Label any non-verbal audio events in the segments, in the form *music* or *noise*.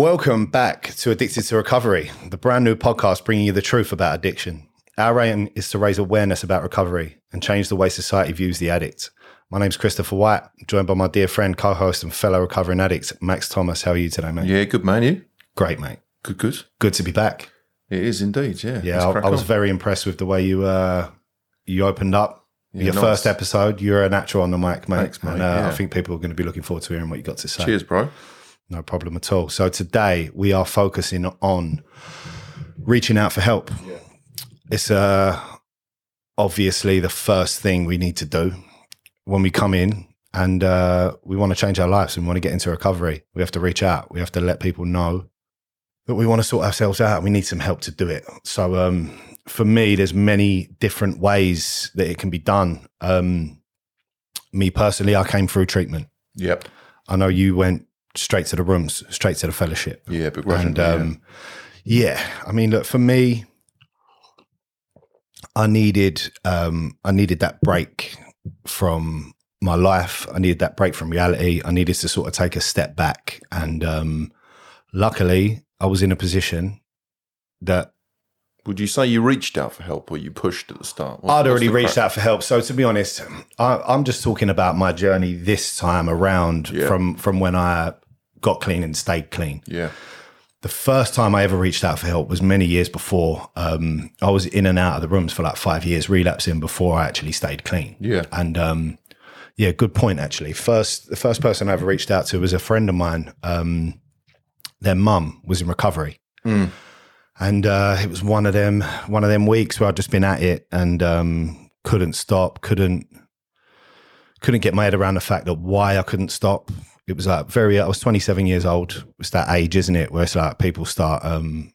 Welcome back to Addicted to Recovery, the brand new podcast bringing you the truth about addiction. Our aim is to raise awareness about recovery and change the way society views the addict. My name's Christopher White, joined by my dear friend, co host, and fellow recovering addict, Max Thomas. How are you today, mate? Yeah, good man. You Great, mate. good? Good. Good to be back. It is indeed. Yeah. Yeah, I, I was on. very impressed with the way you uh, you opened up. Yeah, Your nice. first episode, you're a natural on the mic, mate. Thanks, mate. And uh, I think people are going to be looking forward to hearing what you got to say. Cheers, bro. No problem at all. So today we are focusing on reaching out for help. It's uh, obviously the first thing we need to do when we come in and uh, we want to change our lives and we want to get into recovery. We have to reach out. We have to let people know that we want to sort ourselves out. We need some help to do it. So um, for me, there's many different ways that it can be done. Um, me personally, I came through treatment. Yep. I know you went straight to the rooms, straight to the fellowship. Yeah, but And um, yeah. I mean, look for me, I needed um, I needed that break from my life. I needed that break from reality. I needed to sort of take a step back, and um, luckily, I was in a position that would you say you reached out for help or you pushed at the start? What's- I'd already reached crack? out for help. So to be honest, I, I'm just talking about my journey this time around Yeah. from from when I got clean and stayed clean. Yeah. The first time I ever reached out for help was many years before. Um, I was in and out of the rooms for like five years, relapsing before I actually stayed clean. Yeah. And um, yeah, good point. Actually, first the first person I ever reached out to was a friend of mine. Um, their mum was in recovery, Mm. and uh, it was one of them one of them weeks where I'd just been at it and um, couldn't stop, couldn't couldn't get my head around the fact that why I couldn't stop. It was like very. I was 27 years old. It's that age, isn't it? Where it's like people start. Um,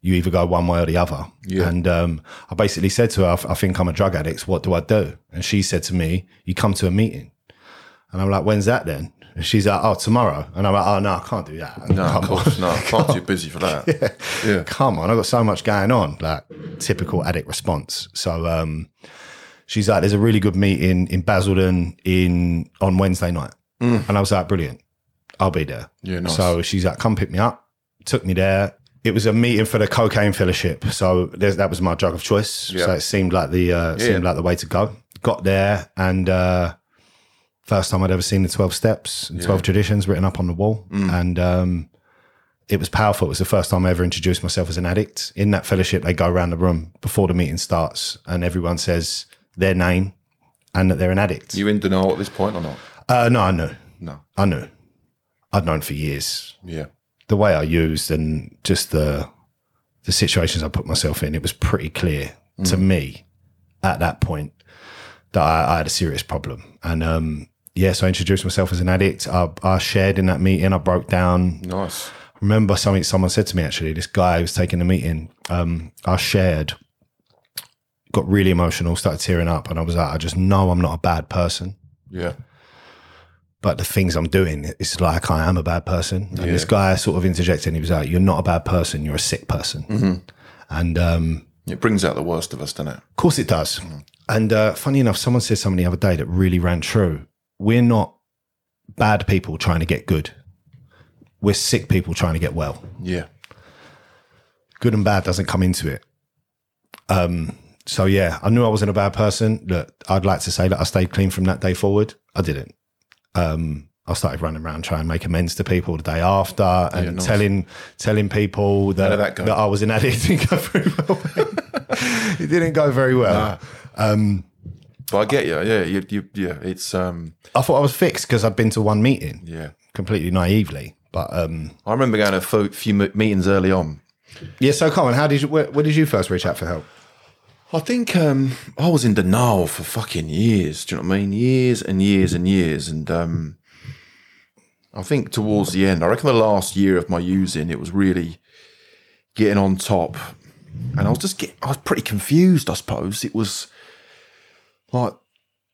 you either go one way or the other. Yeah. And um, I basically said to her, I, I think I'm a drug addict. What do I do? And she said to me, You come to a meeting. And I'm like, When's that then? And she's like, Oh, tomorrow. And I'm like, Oh, no, I can't do that. No, Come of course. No, I'm *laughs* too busy for that. yeah. Come on, I've got so much going on. Like typical addict response. So um, she's like, There's a really good meeting in Basildon in on Wednesday night. And I was like, Brilliant. I'll be there. Yeah, nice. So she's like, come pick me up. Took me there. It was a meeting for the cocaine fellowship. So there's, that was my drug of choice. Yeah. So it seemed like the uh, Yeah. seemed like the way to go. Got there and uh, first time I'd ever seen the 12 steps and 12 traditions written up on the wall. Mm. And um, it was powerful. It was the first time I ever introduced myself as an addict. In that fellowship, they go around the room before the meeting starts and everyone says their name and that they're an addict. You in denial at this point or not? Uh, no, I knew. No. I knew. I'd known for years Yeah. the way I used and just the the situations I put myself in, it was pretty clear to me at that point that I, I had a serious problem. And um, yes, I introduced myself as an addict. I, I shared in that meeting. I broke down. Nice. I remember something someone said to me actually. This guy who was taking the meeting. Um, I shared, got really emotional, started tearing up, and I was like, I just know I'm not a bad person Yeah. But the things I'm doing, it's like I am a bad person. And this guy sort of interjected and he was like, You're not a bad person, you're a sick person. And um, It brings out the worst of us, doesn't it? of course it does. And uh, funny enough, someone said something the other day that really ran true. We're not bad people trying to get good, we're sick people trying to get well. Yeah. Good and bad doesn't come into it. Um, so yeah, I knew I wasn't a bad person. Look, I'd like to say that I stayed clean from that day forward. I didn't. Um, I started running around trying to make amends to people the day after and nice. telling telling people that, did that? I was an addict. *laughs* *laughs* It didn't go very well. it didn't go very well. But I get you. Yeah. You, you, yeah. It's, um, I thought I was fixed because I'd been to one meeting yeah. completely naively. But um, I remember going to a few meetings early on. yeah, so Colin, how did you? Where, where did you first reach out for help? I think um, I was in denial for fucking years. Do you know what I mean? Years and years and years. And um, I think towards the end, I reckon the last year of my using, it was really getting on top. And I was just getting, I was pretty confused, I suppose. It was like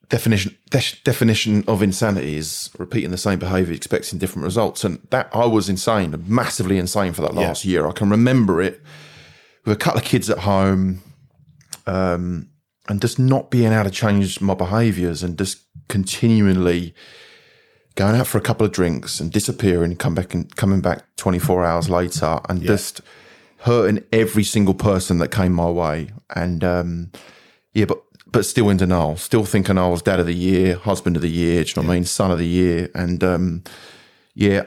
definition de- definition of insanity is repeating the same behavior, expecting different results. And that I was insane, massively insane for that last year. I can remember it with a couple of kids at home and just not being able to change my behaviors and just continually going out for a couple of drinks and disappearing, come back and coming back 24 hours later and just hurting every single person that came my way. And um, yeah, but but still in denial, still thinking I was dad of the year, husband of the year, do you know what I mean, son of the year. And um, yeah,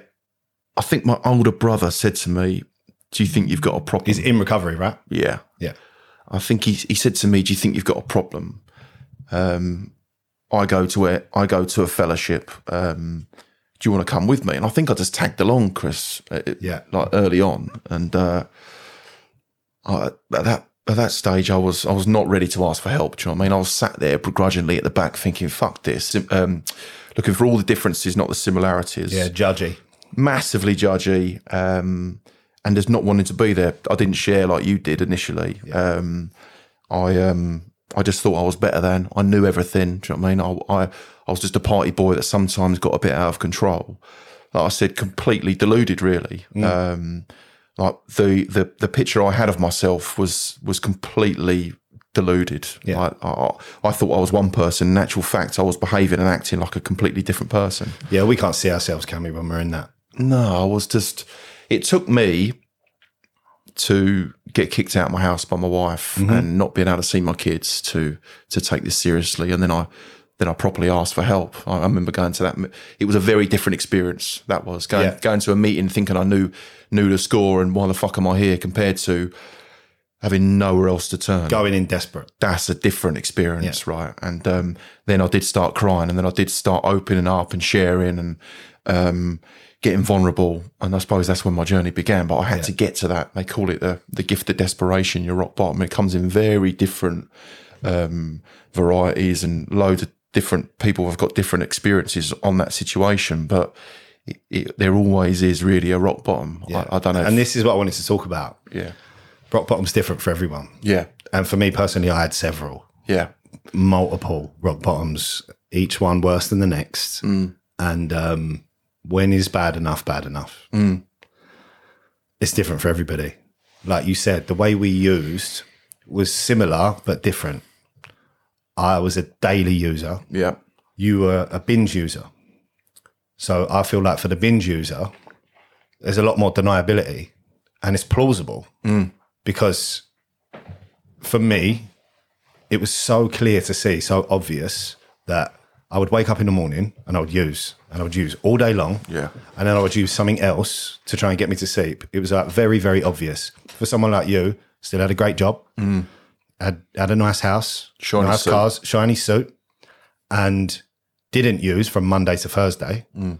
I think my older brother said to me, "Do you think you've got a problem?" He's in recovery, right? yeah, Yeah. I think he he said to me, "Do you think you've got a problem?" Um, I go to it. I go to a fellowship. Um, do you want to come with me? And I think I just tagged along, Chris. uh, it- Yeah. like early on, and uh, I, at that at that stage, I was I was not ready to ask for help. Do you know what I mean? I was sat there begrudgingly at the back, thinking, "Fuck this," um, looking for all the differences, not the similarities Yeah, judgy. massively judgy um, and just not wanting to be there. I didn't share like you did initially. Um, I um, I just thought I was better than. I knew everything. Do you know what I mean? I, I I was just a party boy that sometimes got a bit out of control. Like I said, completely deluded. Really, um, like the the the picture I had of myself was was completely deluded. Yeah. I, I, I thought I was one person. In actual fact, I was behaving and acting like a completely different person. Yeah, we can't see ourselves, can we, when we're in that? No, I was just. It took me to get kicked out of my house by my wife and not being able to see my kids to to take this seriously, and then I then I properly asked for help. I, I remember going to that. It was a very different experience. That was going Yeah. going to a meeting thinking I knew knew the score and why the fuck am I here compared to having nowhere else to turn Going in desperate. that's a different experience, right? And um, then I did start crying, and then I did start opening up and sharing and um, getting vulnerable. And I suppose that's when my journey began. But I had to get to that. They call it the the gift of desperation. You're rock bottom. It comes in very different um, varieties, and loads of different people have got different experiences on that situation. But it, it, there always is really a rock bottom. I, I don't know. And if- this is what I wanted to talk about. yeah, Rock bottom's different for everyone. yeah, And for me personally, I had several, yeah, multiple rock bottoms, each one worse than the next. And um, when is bad enough, bad enough? Mm. It's different for everybody. Like you said, the way we used was similar but different. I was a daily user. yeah, You were a binge user. So I feel like for the binge user, there's a lot more deniability and it's plausible mm. because for me, it was so clear to see, so obvious that I would wake up in the morning and I would use, and I would use all day long. Yeah. And then I would use something else to try and get me to sleep. It was like very, very obvious. For someone like you, still had a great job, mm. had, had a nice house, Shiny nice suit. cars, shiny suit, and didn't use from Monday to Thursday. Mm.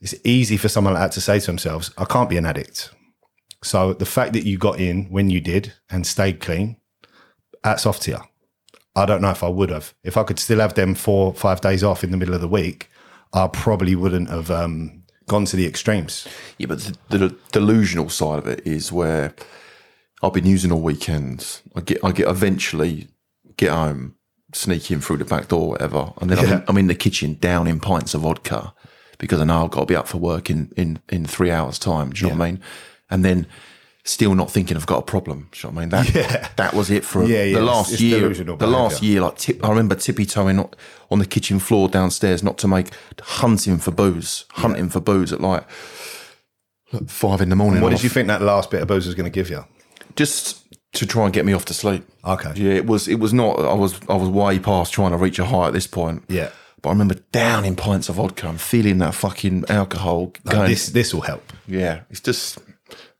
It's easy for someone like that to say to themselves, I can't be an addict. So the fact that you got in when you did and stayed clean, hats off to you. I don't know if I would have. If I could still have them four, five days off in the middle of the week, I probably wouldn't have um, gone to the extremes. Yeah, but the, the delusional side of it is where I've been using all weekends. I get, I get eventually get home, sneak in through the back door, whatever, and then I'm, in, I'm in the kitchen down in pints of vodka because I know I've got to be up for work in in, in three hours' time. Do you know what I mean? And then still not thinking I've got a problem. You know what I mean? That Yeah. that was it for Yeah, yeah, the last it's year. The last year, like tip, I remember tippy toeing on the kitchen floor downstairs, not to make hunting for booze, hunting for booze at like five in the morning. What off, did you think that last bit of booze was going to give you? Just to try and get me off to sleep. Okay. Yeah, it was. It was not. I was. I was way past trying to reach a high at this point. Yeah. But I remember down in pints of vodka I'm feeling that fucking alcohol going. This this will help. yeah, it's just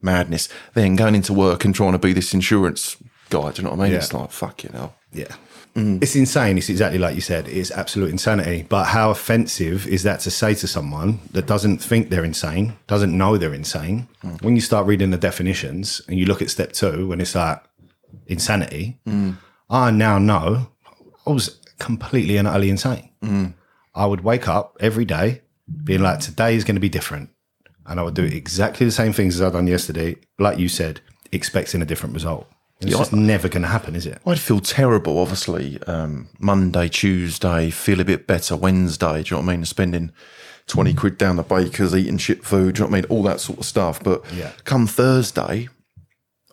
madness. Then going into work and trying to be this insurance guy. Do you know what I mean? Yeah. It's like fuck you know. Yeah. It's insane. It's exactly like you said. It's absolute insanity. But how offensive is that to say to someone that doesn't think they're insane, doesn't know they're insane? When you start reading the definitions and you look at step two, when it's like insanity, I now know I was completely and utterly insane. Mm. I would wake up every day being like, today is going to be different. And I would do exactly the same things as I'd done yesterday, like you said, expecting a different result. It's Yeah, just never going to happen, is it? I'd feel terrible, obviously. Um, Monday, Tuesday, feel a bit better. Wednesday, do you know what I mean? Spending 20 quid down the baker's, eating shit food, do you know what I mean? All that sort of stuff. But Yeah. come Thursday,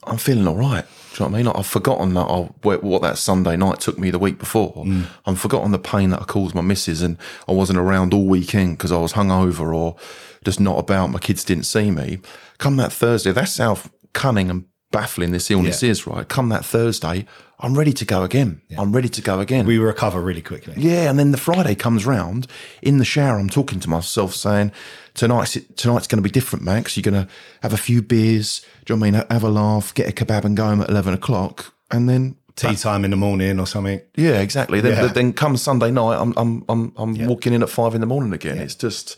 I'm feeling all right. Do you know what I mean? Like, I've forgotten that I, what what that Sunday night took me the week before. I've forgotten the pain that I caused my missus, and I wasn't around all weekend because I was hungover or just not about. My kids didn't see me. Come that Thursday, that's how cunning and baffling this illness Yeah. is, right? Come that Thursday, I'm ready to go again. I'm ready to go again. We recover really quickly. Yeah, and then the Friday comes round. In the shower, I'm talking to myself, saying, "Tonight's tonight's going to be different, Max. You're going to have a few beers. Do you know what I mean? Have a laugh, get a kebab, and go home at eleven o'clock, and then." Tea time in the morning or something. Yeah, exactly. Then, Yeah. then come Sunday night, I'm I'm I'm, I'm walking in at five in the morning again. It's just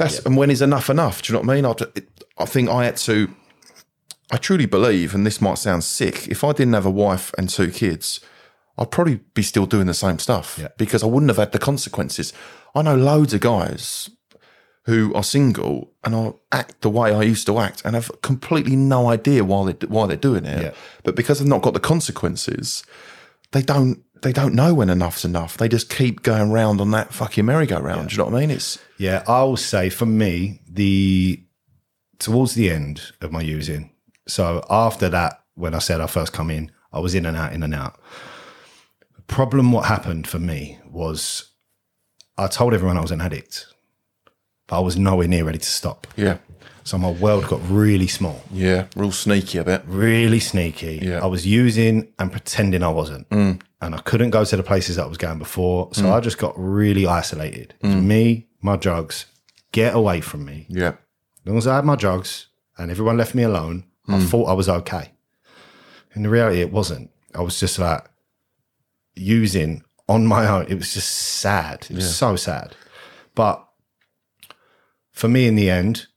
that's and when is enough enough? Do you know what I mean? I, it, I think I had to. I truly believe, and this might sound sick, if I didn't have a wife and two kids, I'd probably be still doing the same stuff Yeah. because I wouldn't have had the consequences. I know loads of guys who are single and I act the way I used to act and have completely no idea why they why they're doing it. Yeah. But because they've not got the consequences, they don't they don't know when enough's enough. They just keep going round on that fucking merry-go-round. Do you know what I mean? It's Yeah, I'll say for me, the towards the end of my using. So after that, when I said I first come in, I was in and out, in and out. The problem, what happened for me was I told everyone I was an addict, but I was nowhere near ready to stop. yeah, So my world got really small, yeah, real sneaky a bit. really sneaky. Yeah. I was using and pretending I wasn't. Mm. And I couldn't go to the places that I was going before. So mm. I just got really isolated. Was mm. me, my drugs, get away from me. Yeah, As long as I had my drugs and everyone left me alone, I thought I was okay. In the reality, it wasn't. I was just like using on my own. It was just sad. It was so sad. But for me, in the end,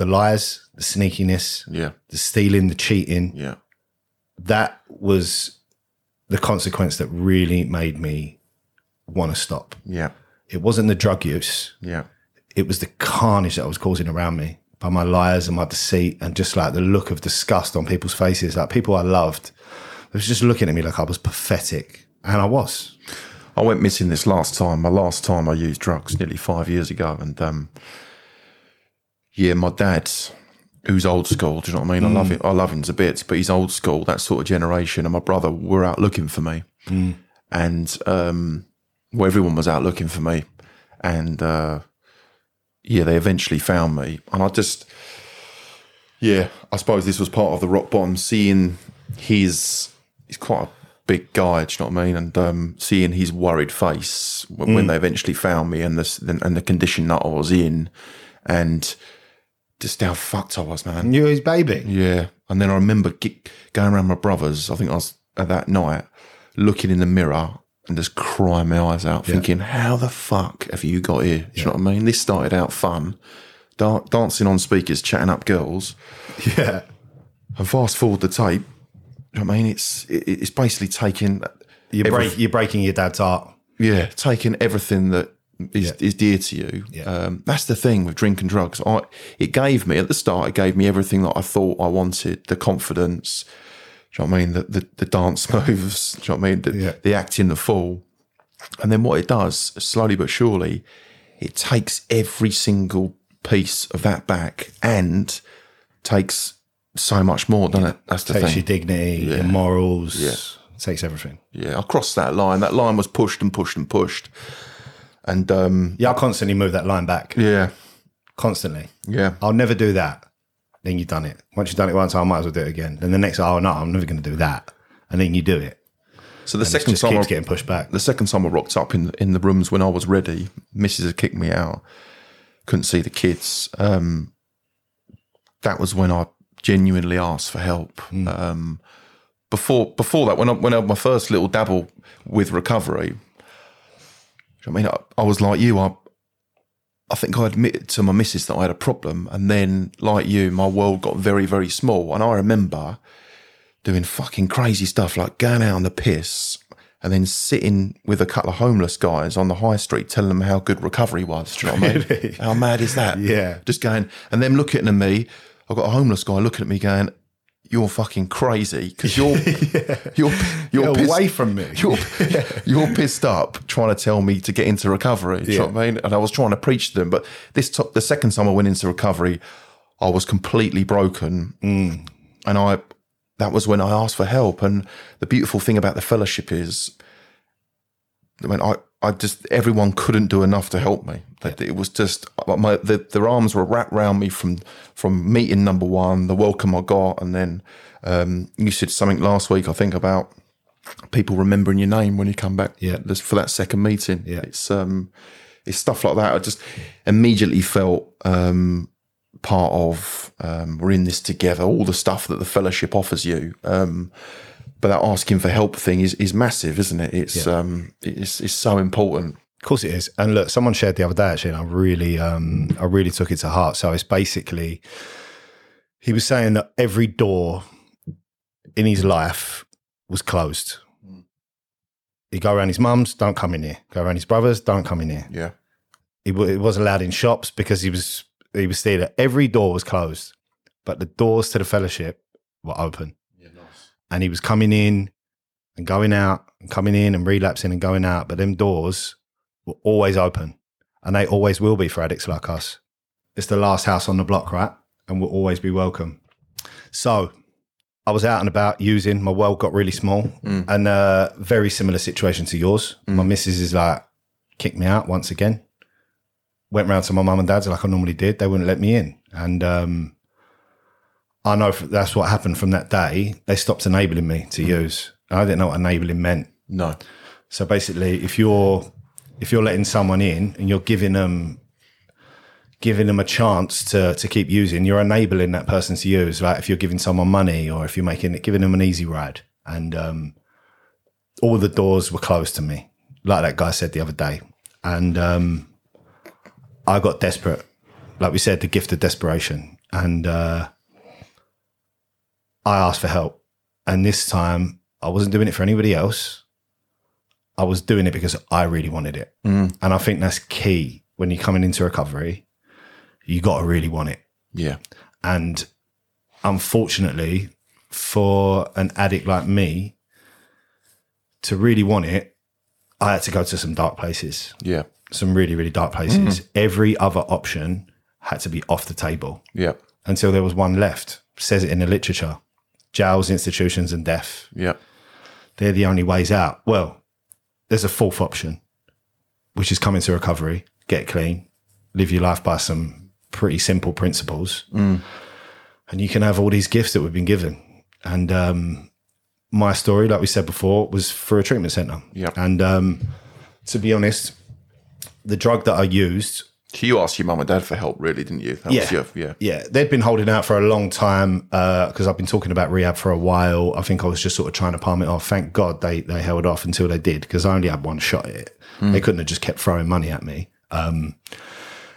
the lies, the sneakiness, yeah, the stealing, the cheating, yeah, that was the consequence that really made me want to stop. yeah, It wasn't the drug use yeah, it was the carnage that I was causing around me by my lies and my deceit and just like the look of disgust on people's faces. Like people I loved, they was just looking at me like I was pathetic. And I was. I went missing this last time. My last time I used drugs nearly five years ago, and um, yeah, my dad, who's old school, do you know what I mean? I love it. I love him to bits, but he's old school, that sort of generation. And my brother were out looking for me, and um, well, everyone was out looking for me, and uh, yeah, they eventually found me, and I just. Yeah, I suppose this was part of the rock bottom. Seeing his, he's quite a big guy, do you know what I mean? And um, seeing his worried face when, when they eventually found me and the and the condition that I was in, and just how fucked I was, man. You his baby. Yeah, and then I remember ge- going around my brother's. I think I was at that night looking in the mirror and just crying my eyes out, thinking, "How the fuck have you got here?" Do you know what I mean? This started out fun, dan- dancing on speakers, chatting up girls. *laughs* Yeah. And fast forward the tape. you know what I mean, it's it, it's basically taking You're, every- break, you're breaking your dad's heart. yeah, taking everything that is, Yeah. is dear to you. Yeah. Um, that's the thing with drink and drugs. I it gave me at the start. It gave me everything that I thought I wanted: the confidence. Do you know what I mean? The the, the dance *laughs* moves. Do you know what I mean? The, Yeah. the acting, the fall. And then what it does, slowly but surely, it takes every single piece of that back and takes so much more, doesn't it? That's the Takes thing. your dignity, your morals. Yeah. Takes everything. Yeah, I crossed that line. That line was pushed and pushed and pushed. And um, Yeah, I constantly move that line back. yeah, Constantly. yeah, I'll never do that. Then you've done it. Once you've done it once, I might as well do it again. Then the next, oh no, I'm never going to do that. And then you do it. So the It second time, I, getting pushed back. the second time I rocked up in in the rooms when I was ready, Mrs. had kicked me out. Couldn't see the kids. Um, that was when I genuinely asked for help. Um, before before that, when I when I had my first little dabble with recovery, I mean, I, I was like you. I I think I admitted to my missus that I had a problem, and then like you, my world got very very small. And I remember doing fucking crazy stuff like going out on the piss and then sitting with a couple of homeless guys on the high street telling them how good recovery was. Do you know what I mean? *laughs* How mad is that? Yeah. Just going and them looking at me. I've got a homeless guy looking at me going, You're fucking crazy because you're, *laughs* you're you're Get pissed- away from me. You're, *laughs* you're pissed up trying to tell me to get into recovery. Do you know what I mean? And I was trying to preach to them. But this to- the second time I went into recovery, I was completely broken. Mm. And I that was when I asked for help. And the beautiful thing about the fellowship is, I mean, I, I just everyone couldn't do enough to help me. That It was just my the, their arms were wrapped around me from from meeting number one, the welcome I got, and then um, you said something last week, I think, about people remembering your name when you come back. Yeah. for that second meeting. Yeah. it's um, it's stuff like that. I just immediately felt um, part of. Um, we're in this together. All the stuff that the fellowship offers you. Um, but that asking for help thing is, is massive, isn't it? It's um, it's it's so important. Of course it is. And look, someone shared the other day actually, and I really, um, I really took it to heart. So it's basically, he was saying that every door in his life was closed. He'd go around his mum's, don't come in here. Go around his brothers, don't come in here. Yeah, He, wa- he wasn't allowed in shops because he was he was stealing. Every door was closed, but the doors to the fellowship were open. And he was coming in and going out and coming in and relapsing and going out. But them doors were always open and they always will be for addicts like us. It's the last house on the block, right? And we'll always be welcome. So I was out and about using, my world got really small and uh, very similar situation to yours. My missus is like, kicked me out once again. Went round to my mum and dad's like I normally did. They wouldn't let me in. And um, I know that's what happened from that day. They stopped enabling me to use. I didn't know what enabling meant. No, So basically, if you're if you're letting someone in and you're giving them giving them a chance to to keep using, you're enabling that person to use. Like if you're giving someone money or if you're making it giving them an easy ride. And um, all the doors were closed to me, like that guy said the other day. And um, I got desperate. Like we said, the gift of desperation. And uh, I asked for help. And this time I wasn't doing it for anybody else. I was doing it because I really wanted it. Mm. And I think that's key when you're coming into recovery. You got to really want it. yeah, And unfortunately, for an addict like me to really want it, I had to go to some dark places, yeah, some really, really dark places. Mm. Every other option had to be off the table yeah, until there was one left. Says it in the literature jails, institutions, and death. yeah, They're the only ways out. Well, there's a fourth option, which is come into recovery, get clean, live your life by some pretty simple principles. And you can have all these gifts that we've been given. And um, my story, like we said before, was for a treatment center. Yeah. And um, to be honest, the drug that I used So you asked your mum and dad for help, really, didn't you? That Yeah. your, yeah, yeah, they'd been holding out for a long time uh, because I've been talking about rehab for a while. I think I was just sort of trying to palm it off. Thank God they they held off until they did because I only had one shot at it. Hmm. They couldn't have just kept throwing money at me. Um,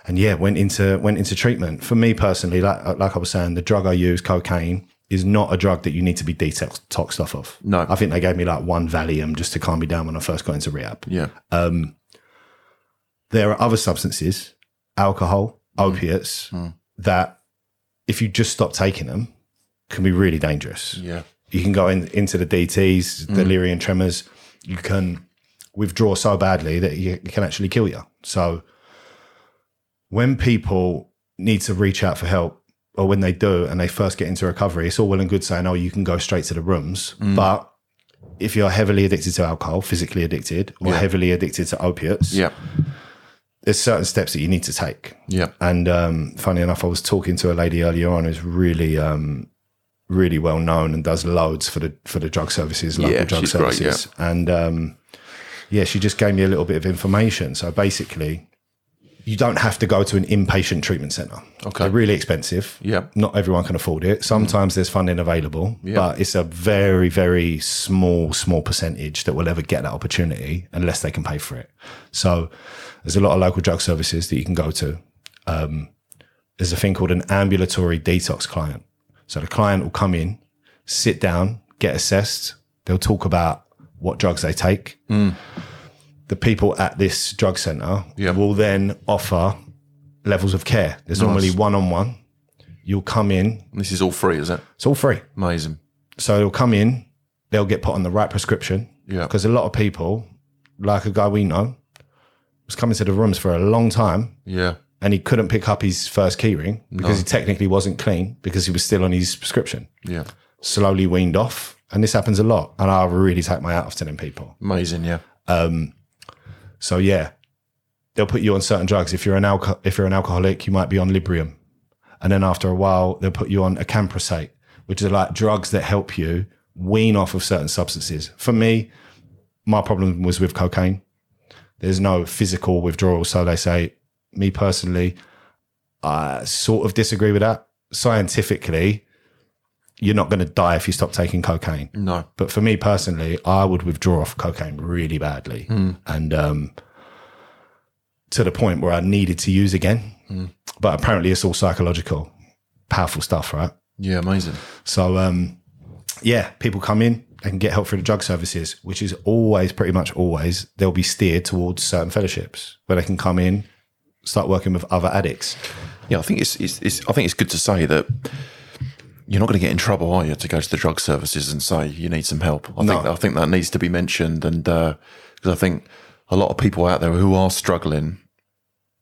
and yeah, went into went into treatment. For me personally, like uh, like I was saying, the drug I use, cocaine, is not a drug that you need to be detoxed off of. No. I think they gave me like one Valium just to calm me down when I first got into rehab yeah, um, there are other substances, alcohol, Mm. opiates, that if you just stop taking them, can be really dangerous. yeah, You can go in, into the DTs, Mm. delirium tremors. You can withdraw so badly that you, it can actually kill you. So when people need to reach out for help, or when they do and they first get into recovery, it's all well and good saying, "Oh, you can go straight to the rooms," Mm. but if you're heavily addicted to alcohol, physically addicted, or Yeah. heavily addicted to opiates, yeah, there's certain steps that you need to take. yeah, And um, funny enough, I was talking to a lady earlier on who's really, um, really well known and does loads for the for the drug services, local Yeah, drug she's great, services. And um, yeah, she just gave me a little bit of information. So basically, you don't have to go to an inpatient treatment center. Okay. they're really expensive. Yeah. not everyone can afford it. Sometimes there's funding available, but it's a very, very small, small percentage that will ever get that opportunity unless they can pay for it. So there's a lot of local drug services that you can go to. Um, there's a thing called an ambulatory detox client. So the client will come in, sit down, get assessed. They'll talk about what drugs they take. The people at this drug center Yeah. will then offer levels of care. There's normally one on one. You'll come in, this is all free, is it? it's all free. Amazing. So they'll come in, they'll get put on the right prescription. Yeah. Because a lot of people, like a guy we know, was coming to the rooms for a long time Yeah, and he couldn't pick up his first keyring because he technically wasn't clean because he was still on his prescription. yeah, slowly weaned off. And this happens a lot. And I really take my hat off to them people. Amazing, yeah. Um, So yeah, they'll put you on certain drugs. If you're an alco- if you're an alcoholic, you might be on Librium, and then after a while, they'll put you on a acamprosate, which are like drugs that help you wean off of certain substances. For me, my problem was with cocaine. There's no physical withdrawal, so they say. Me personally, I sort of disagree with that. Scientifically, you're not going to die if you stop taking cocaine. No. But for me personally, I would withdraw off cocaine really badly, and um, to the point where I needed to use again. But apparently, it's all psychological, powerful stuff, right? Yeah, amazing. So, um, yeah, people come in, they can get help through the drug services, which is always, pretty much always, they'll be steered towards certain fellowships where they can come in, start working with other addicts. Yeah, I think it's, it's, it's I think it's good to say that you're not going to get in trouble, are you, to go to the drug services and say you need some help? I think I think that needs to be mentioned, and because I think a lot of people out there who are struggling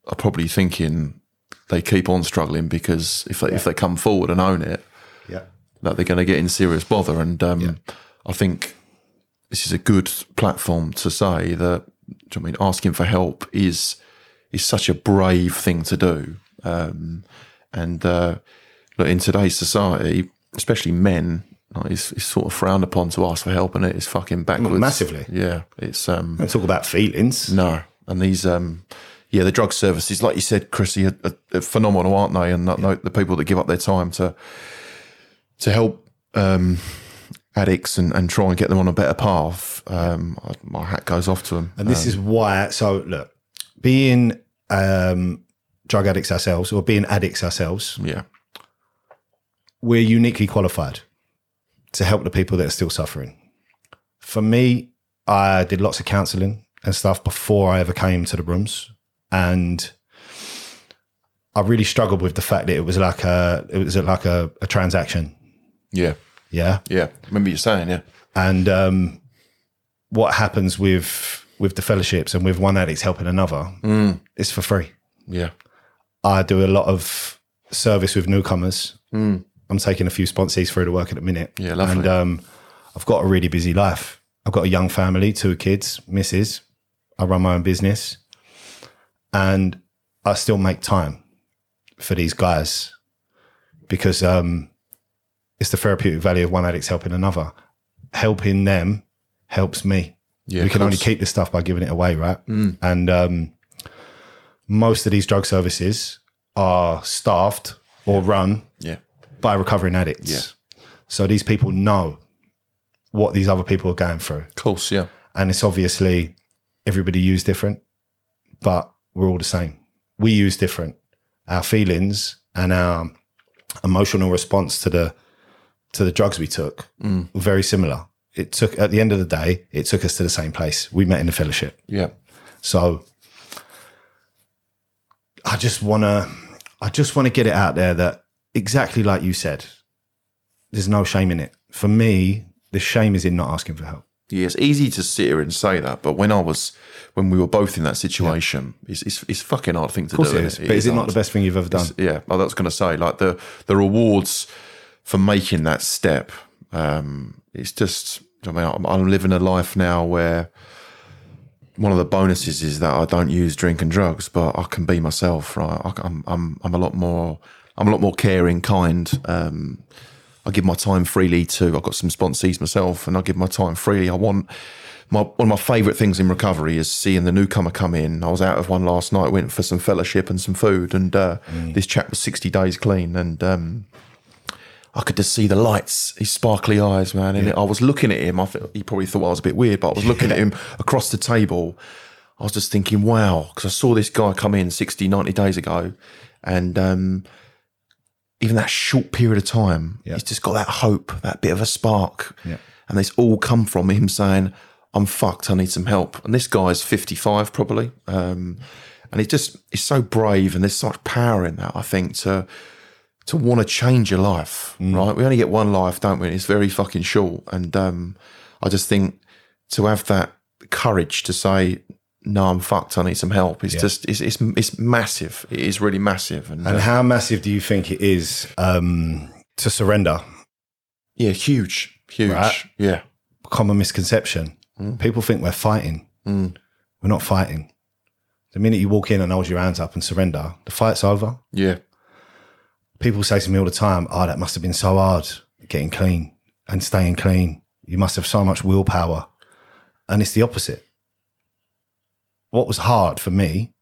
are probably thinking they keep on struggling because if they, if they come forward and own it, Yeah. that they're going to get in serious bother. And um, I think this is a good platform to say that. do you know what I mean, asking for help is is such a brave thing to do. Um, and uh, look, in today's society, especially men, like, it's, it's sort of frowned upon to ask for help, and it is fucking backwards massively. Yeah, it's um, And talk about feelings. no, and these, um, yeah, the drug services, like you said, Chrissy, are, are, phenomenal, aren't they? And yeah. the people that give up their time to to help um, addicts and, and try and get them on a better path, um, I- my hat goes off to them. And this is why, so look, being um, drug addicts ourselves or being addicts ourselves, yeah, we're uniquely qualified to help the people that are still suffering. For me, I did lots of counseling and stuff before I ever came to the rooms. And I really struggled with the fact that it was like a it was like a, a transaction. yeah, Yeah. yeah. Remember you saying, yeah, And um, what happens with with the fellowships and with one addict helping another, it's for free. yeah, I do a lot of service with newcomers. I'm taking a few sponsees through to work at the minute. Yeah, lovely. And um, I've got a really busy life. I've got a young family, two kids, missus. I run my own business. And I still make time for these guys because um, it's the therapeutic value of one addict's helping another. Helping them helps me. yeah. we can only keep this stuff by giving it away, right? And um, most of these drug services are staffed or run yeah, by recovering addicts. Yeah. So these people know what these other people are going through. of course, yeah, And it's obviously everybody use different, but we're all the same. We use different. Our feelings and our emotional response to the to the drugs we took mm. were very similar. It took at the end of the day, it took us to the same place. We met in the fellowship. yeah, So I just want to I just want to get it out there that exactly like you said, there's no shame in it. For me, the shame is in not asking for help. Yeah, it's easy to sit here and say that, but when I was, when we were both in that situation, it's, it's it's a fucking hard thing to do. it is. But is it not the best thing you've ever done? Yeah, well, that's going to say like the the rewards for making that step. Um, it's just, I mean, I'm, I'm living a life now where one of the bonuses is that I don't use drink and drugs, but I can be myself. Right, I, I'm I'm I'm a lot more I'm a lot more caring, kind. Um, I give my time freely to. I've got some sponsees myself, and I give my time freely. I want my one of my favourite things in recovery is seeing the newcomer come in. I was out of one last night, went for some fellowship and some food, and uh, this chap was sixty days clean, and um, I could just see the lights, his sparkly eyes, man. And I was looking at him. I thought he probably thought I was a bit weird, but I was looking at him across the table. I was just thinking, wow, because I saw this guy come in 60, 90 days ago, and um, even that short period of time, he's just got that hope, that bit of a spark. Yeah. And it's all come from him saying, I'm fucked, I need some help. And this guy's 55 probably. Um, and he just is so brave and there's such power in that, I think, to to want to change your life, right? We only get one life, don't we? It's very fucking short. And um, I just think to have that courage to say, no, I'm fucked, I need some help. It's just, it's, it's, it's massive. It is really massive. And, And uh, how massive do you think it is um, to surrender Yeah, huge, huge. Right. Yeah. Common misconception. People think we're fighting. Mm. We're not fighting. The minute you walk in and hold your hands up and surrender, the fight's over. Yeah. People say to me all the time, "Oh, that must have been so hard getting clean and staying clean. You must have so much willpower." And it's the opposite. What was hard for me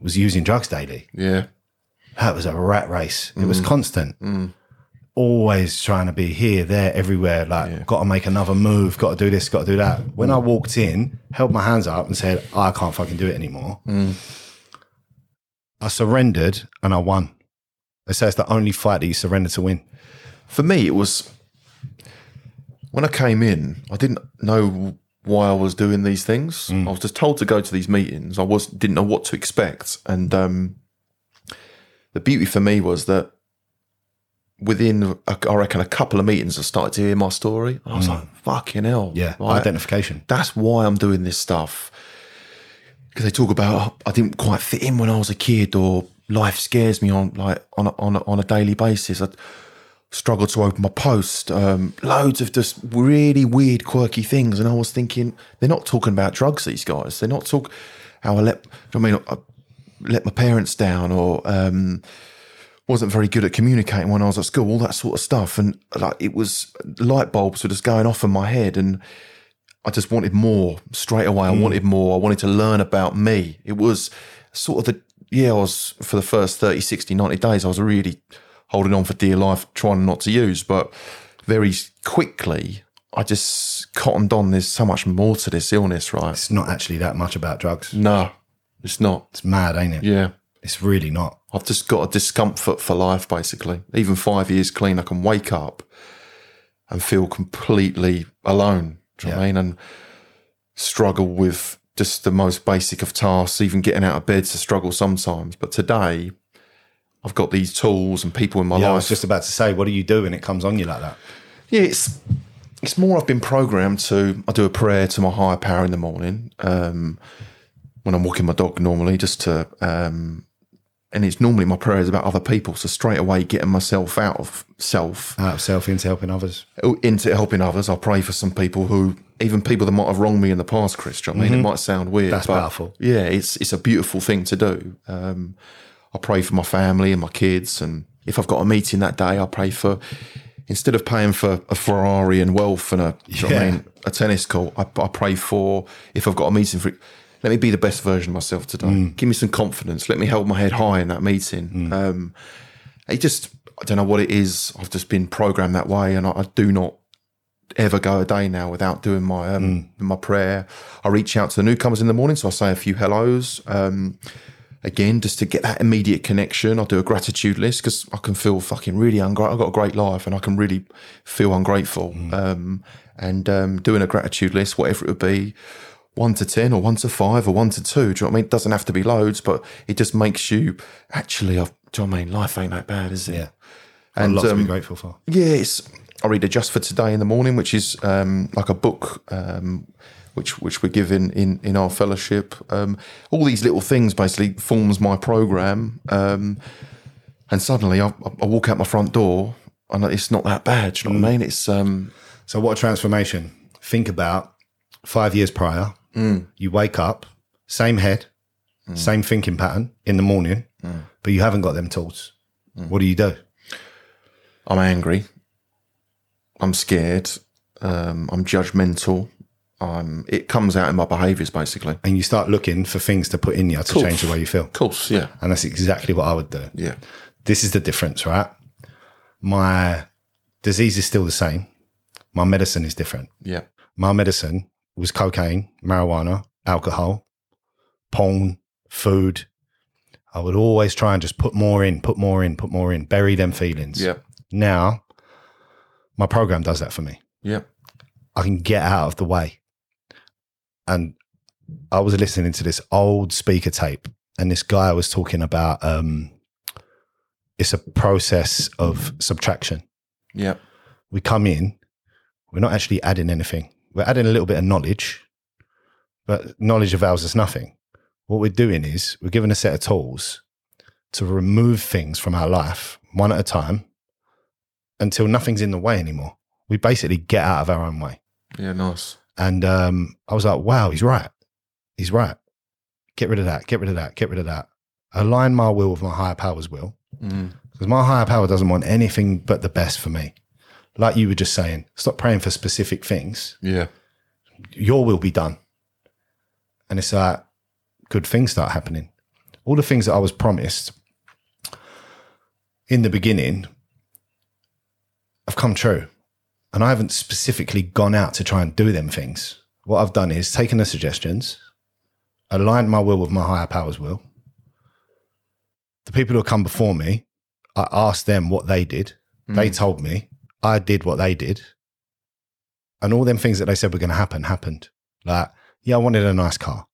was using drugs daily. Yeah. That was a rat race. It was mm. constant. Mm. Always trying to be here, there, everywhere. Like, got to make another move, got to do this, got to do that. When I walked in, held my hands up and said, "Oh, I can't fucking do it anymore. Mm. I surrendered and I won. They say it's the only fight that you surrender to win. For me, it was when I came in, I didn't know why I was doing these things. I was just told to go to these meetings. I was didn't know what to expect, and um, the beauty for me was that within a, I reckon a couple of meetings, I started to hear my story. I was like, "Fucking hell!" Yeah, Like, identification. that's why I'm doing this stuff. Because they talk about oh, I didn't quite fit in when I was a kid, or life scares me on like on a, on a, on a daily basis. I struggle to open my post. Um, loads of just really weird, quirky things, and I was thinking they're not talking about drugs. These guys, they're not talk how I let I mean I let my parents down, or um, wasn't very good at communicating when I was at school, all that sort of stuff. And like it was light bulbs were just going off in my head and I just wanted more straight away. I wanted more. I wanted to learn about me. It was sort of the, yeah, I was for the first 30, 60, 90 days, I was really holding on for dear life, trying not to use. But very quickly, I just cottoned on. There's so much more to this illness, right? It's not actually that much about drugs. No, it's not. It's mad, ain't it? Yeah. It's really not. I've just got a discomfort for life, basically. Even five years clean, I can wake up and feel completely alone. Do you know what I mean? And struggle with just the most basic of tasks, even getting out of bed to struggle sometimes. But today, I've got these tools and people in my life. Yeah, I was just about to say, what do you do when it comes on you like that? Yeah, it's it's more I've been programmed to. I do a prayer to my higher power in the morning um, when I'm walking my dog normally, just to. Um, and it's normally my prayer is about other people, so straight away getting myself out of self Out of self into helping others. into helping others. I pray for some people who, even people that might have wronged me in the past, Chris. do you know what I mean, it might sound weird. Mm-hmm. That's powerful. Yeah, it's it's a beautiful thing to do. Um, I pray for my family and my kids, and if I've got a meeting that day, I pray for. Instead of paying for a Ferrari and wealth and a, do you know I mean, a tennis court, I, I pray for if I've got a meeting for. Let me be the best version of myself today. Mm. Give me some confidence. Let me hold my head high in that meeting. Um, it just I don't know what it is. I've just been programmed that way, and I, I do not ever go a day now without doing my um, my prayer. I reach out to the newcomers in the morning, so I say a few hellos. Um, again, just to get that immediate connection. I'll do a gratitude list because I can feel fucking really ungrateful. I've got a great life, and I can really feel ungrateful. Um, and um, doing a gratitude list, whatever it would be. One to ten, or one to five, or one to two. Do you know what I mean? It doesn't have to be loads, but it just makes you actually. I've, do you know what I mean? Life ain't that bad, is it? Yeah. and a lot to um, be grateful for. yeah, I read a Just for Today in the morning, which is um, like a book, um, which which we're given in in our fellowship. Um, all these little things basically forms my program, um, and suddenly I, I walk out my front door and it's not that bad. Do you know what I mean? It's um, So, what a transformation. Think about five years prior, you wake up, same head, same thinking pattern in the morning, but you haven't got them tools. What do you do? I'm angry, I'm scared, um, I'm judgmental. I'm, it comes out in my behaviours basically. And you start looking for things to put in you to Cool. change the way you feel. Of course, yeah, And that's exactly what I would do. yeah, This is the difference, right? My disease is still the same. My medicine is different. yeah, My medicine was cocaine, marijuana, alcohol, porn, food. I would always try and just put more in, put more in, put more in, bury them feelings. yeah, Now, my program does that for me. yeah, I can get out of the way. And I was listening to this old speaker tape, and this guy was talking about um, it's a process of subtraction. yeah, We come in, we're not actually adding anything. We're adding a little bit of knowledge, but knowledge avails us nothing. What we're doing is we're given a set of tools to remove things from our life one at a time until nothing's in the way anymore. We basically get out of our own way. Yeah, nice. And um, I was like, wow, he's right. He's right. Get rid of that. Get rid of that. Get rid of that. Align my will with my higher power's will. Mm. Because my higher power doesn't want anything but the best for me. Like you were just saying, stop praying for specific things. Yeah. Your will be done. And it's like good things start happening. All the things that I was promised in the beginning have come true. And I haven't specifically gone out to try and do them things. What I've done is taken the suggestions, aligned my will with my higher power's will. The people who have come before me, I asked them what they did. They mm. told me. I did what they did. And all them things that they said were going to happen happened. Like, yeah, I wanted a nice car.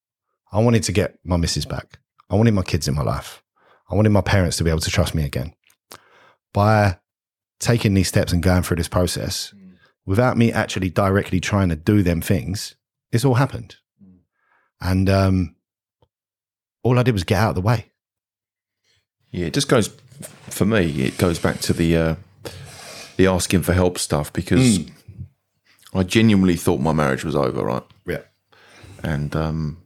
I wanted to get my missus back. I wanted my kids in my life. I wanted my parents to be able to trust me again. By taking these steps and going through this process, without me actually directly trying to do them things, it's all happened. And um, all I did was get out of the way. Yeah, it just goes for me. It goes back to the uh, the asking for help stuff because I genuinely thought my marriage was over, right? Yeah. And um,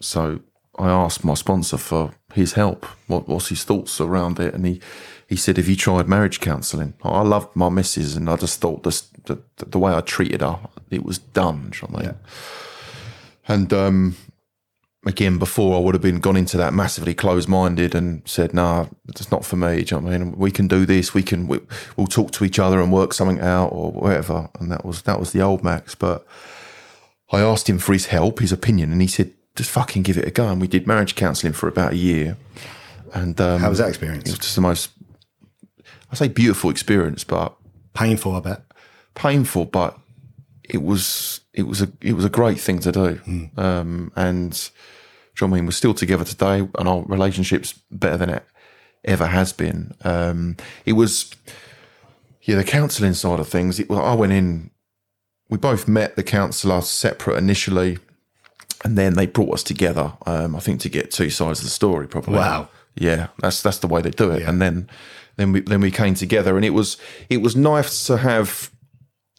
so I asked my sponsor for his help. What was his thoughts around it? And he he said, "Have you tried marriage counselling?" I loved my missus, and I just thought this, the the way I treated her, it was done. do you know what I mean? And um, again, before I would have been gone into that massively closed minded and said, "Nah, it's not for me." Do you know what I mean? We can do this. We can. We, we'll talk to each other and work something out or whatever. And that was that was the old Max. But I asked him for his help, his opinion, and he said, "Just fucking give it a go." And we did marriage counselling for about a year. And um, How was that experience? it was just the most, I say, beautiful experience, but Painful, I bet. Painful, but it was it was a it was a great thing to do. Hmm. Um, and do you know what I mean? We're still together today, and our relationship's better than it ever has been. Um, it was yeah, the counselling side of things. It, well, I went in. We both met the counsellor separate initially, and then they brought us together. Um, I think to get two sides of the story, probably. Wow. Yeah, that's that's the way they do it. And then then we then we came together, and it was it was nice to have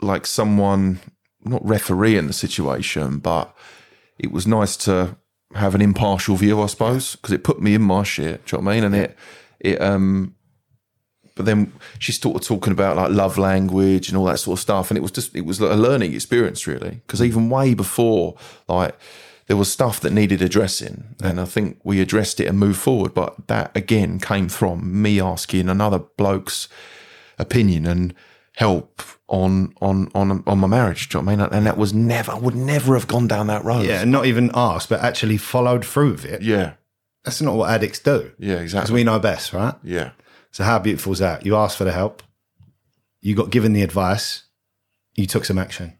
like someone not refereeing the situation, but it was nice to have an impartial view, I suppose, because it put me in my shit. Do you know what I mean? And it it um. But then she started talking about like love language and all that sort of stuff, and it was just it was a learning experience really. Because even way before, like there was stuff that needed addressing, and I think we addressed it and moved forward. But that again came from me asking another bloke's opinion and help on on on on my marriage. Do you know what I mean? And that was never I would never have gone down that road. Yeah, not even asked, but actually followed through with it. yeah, That's not what addicts do. yeah, exactly. Because we know best, right? yeah, So how beautiful is that? You asked for the help, you got given the advice, you took some action.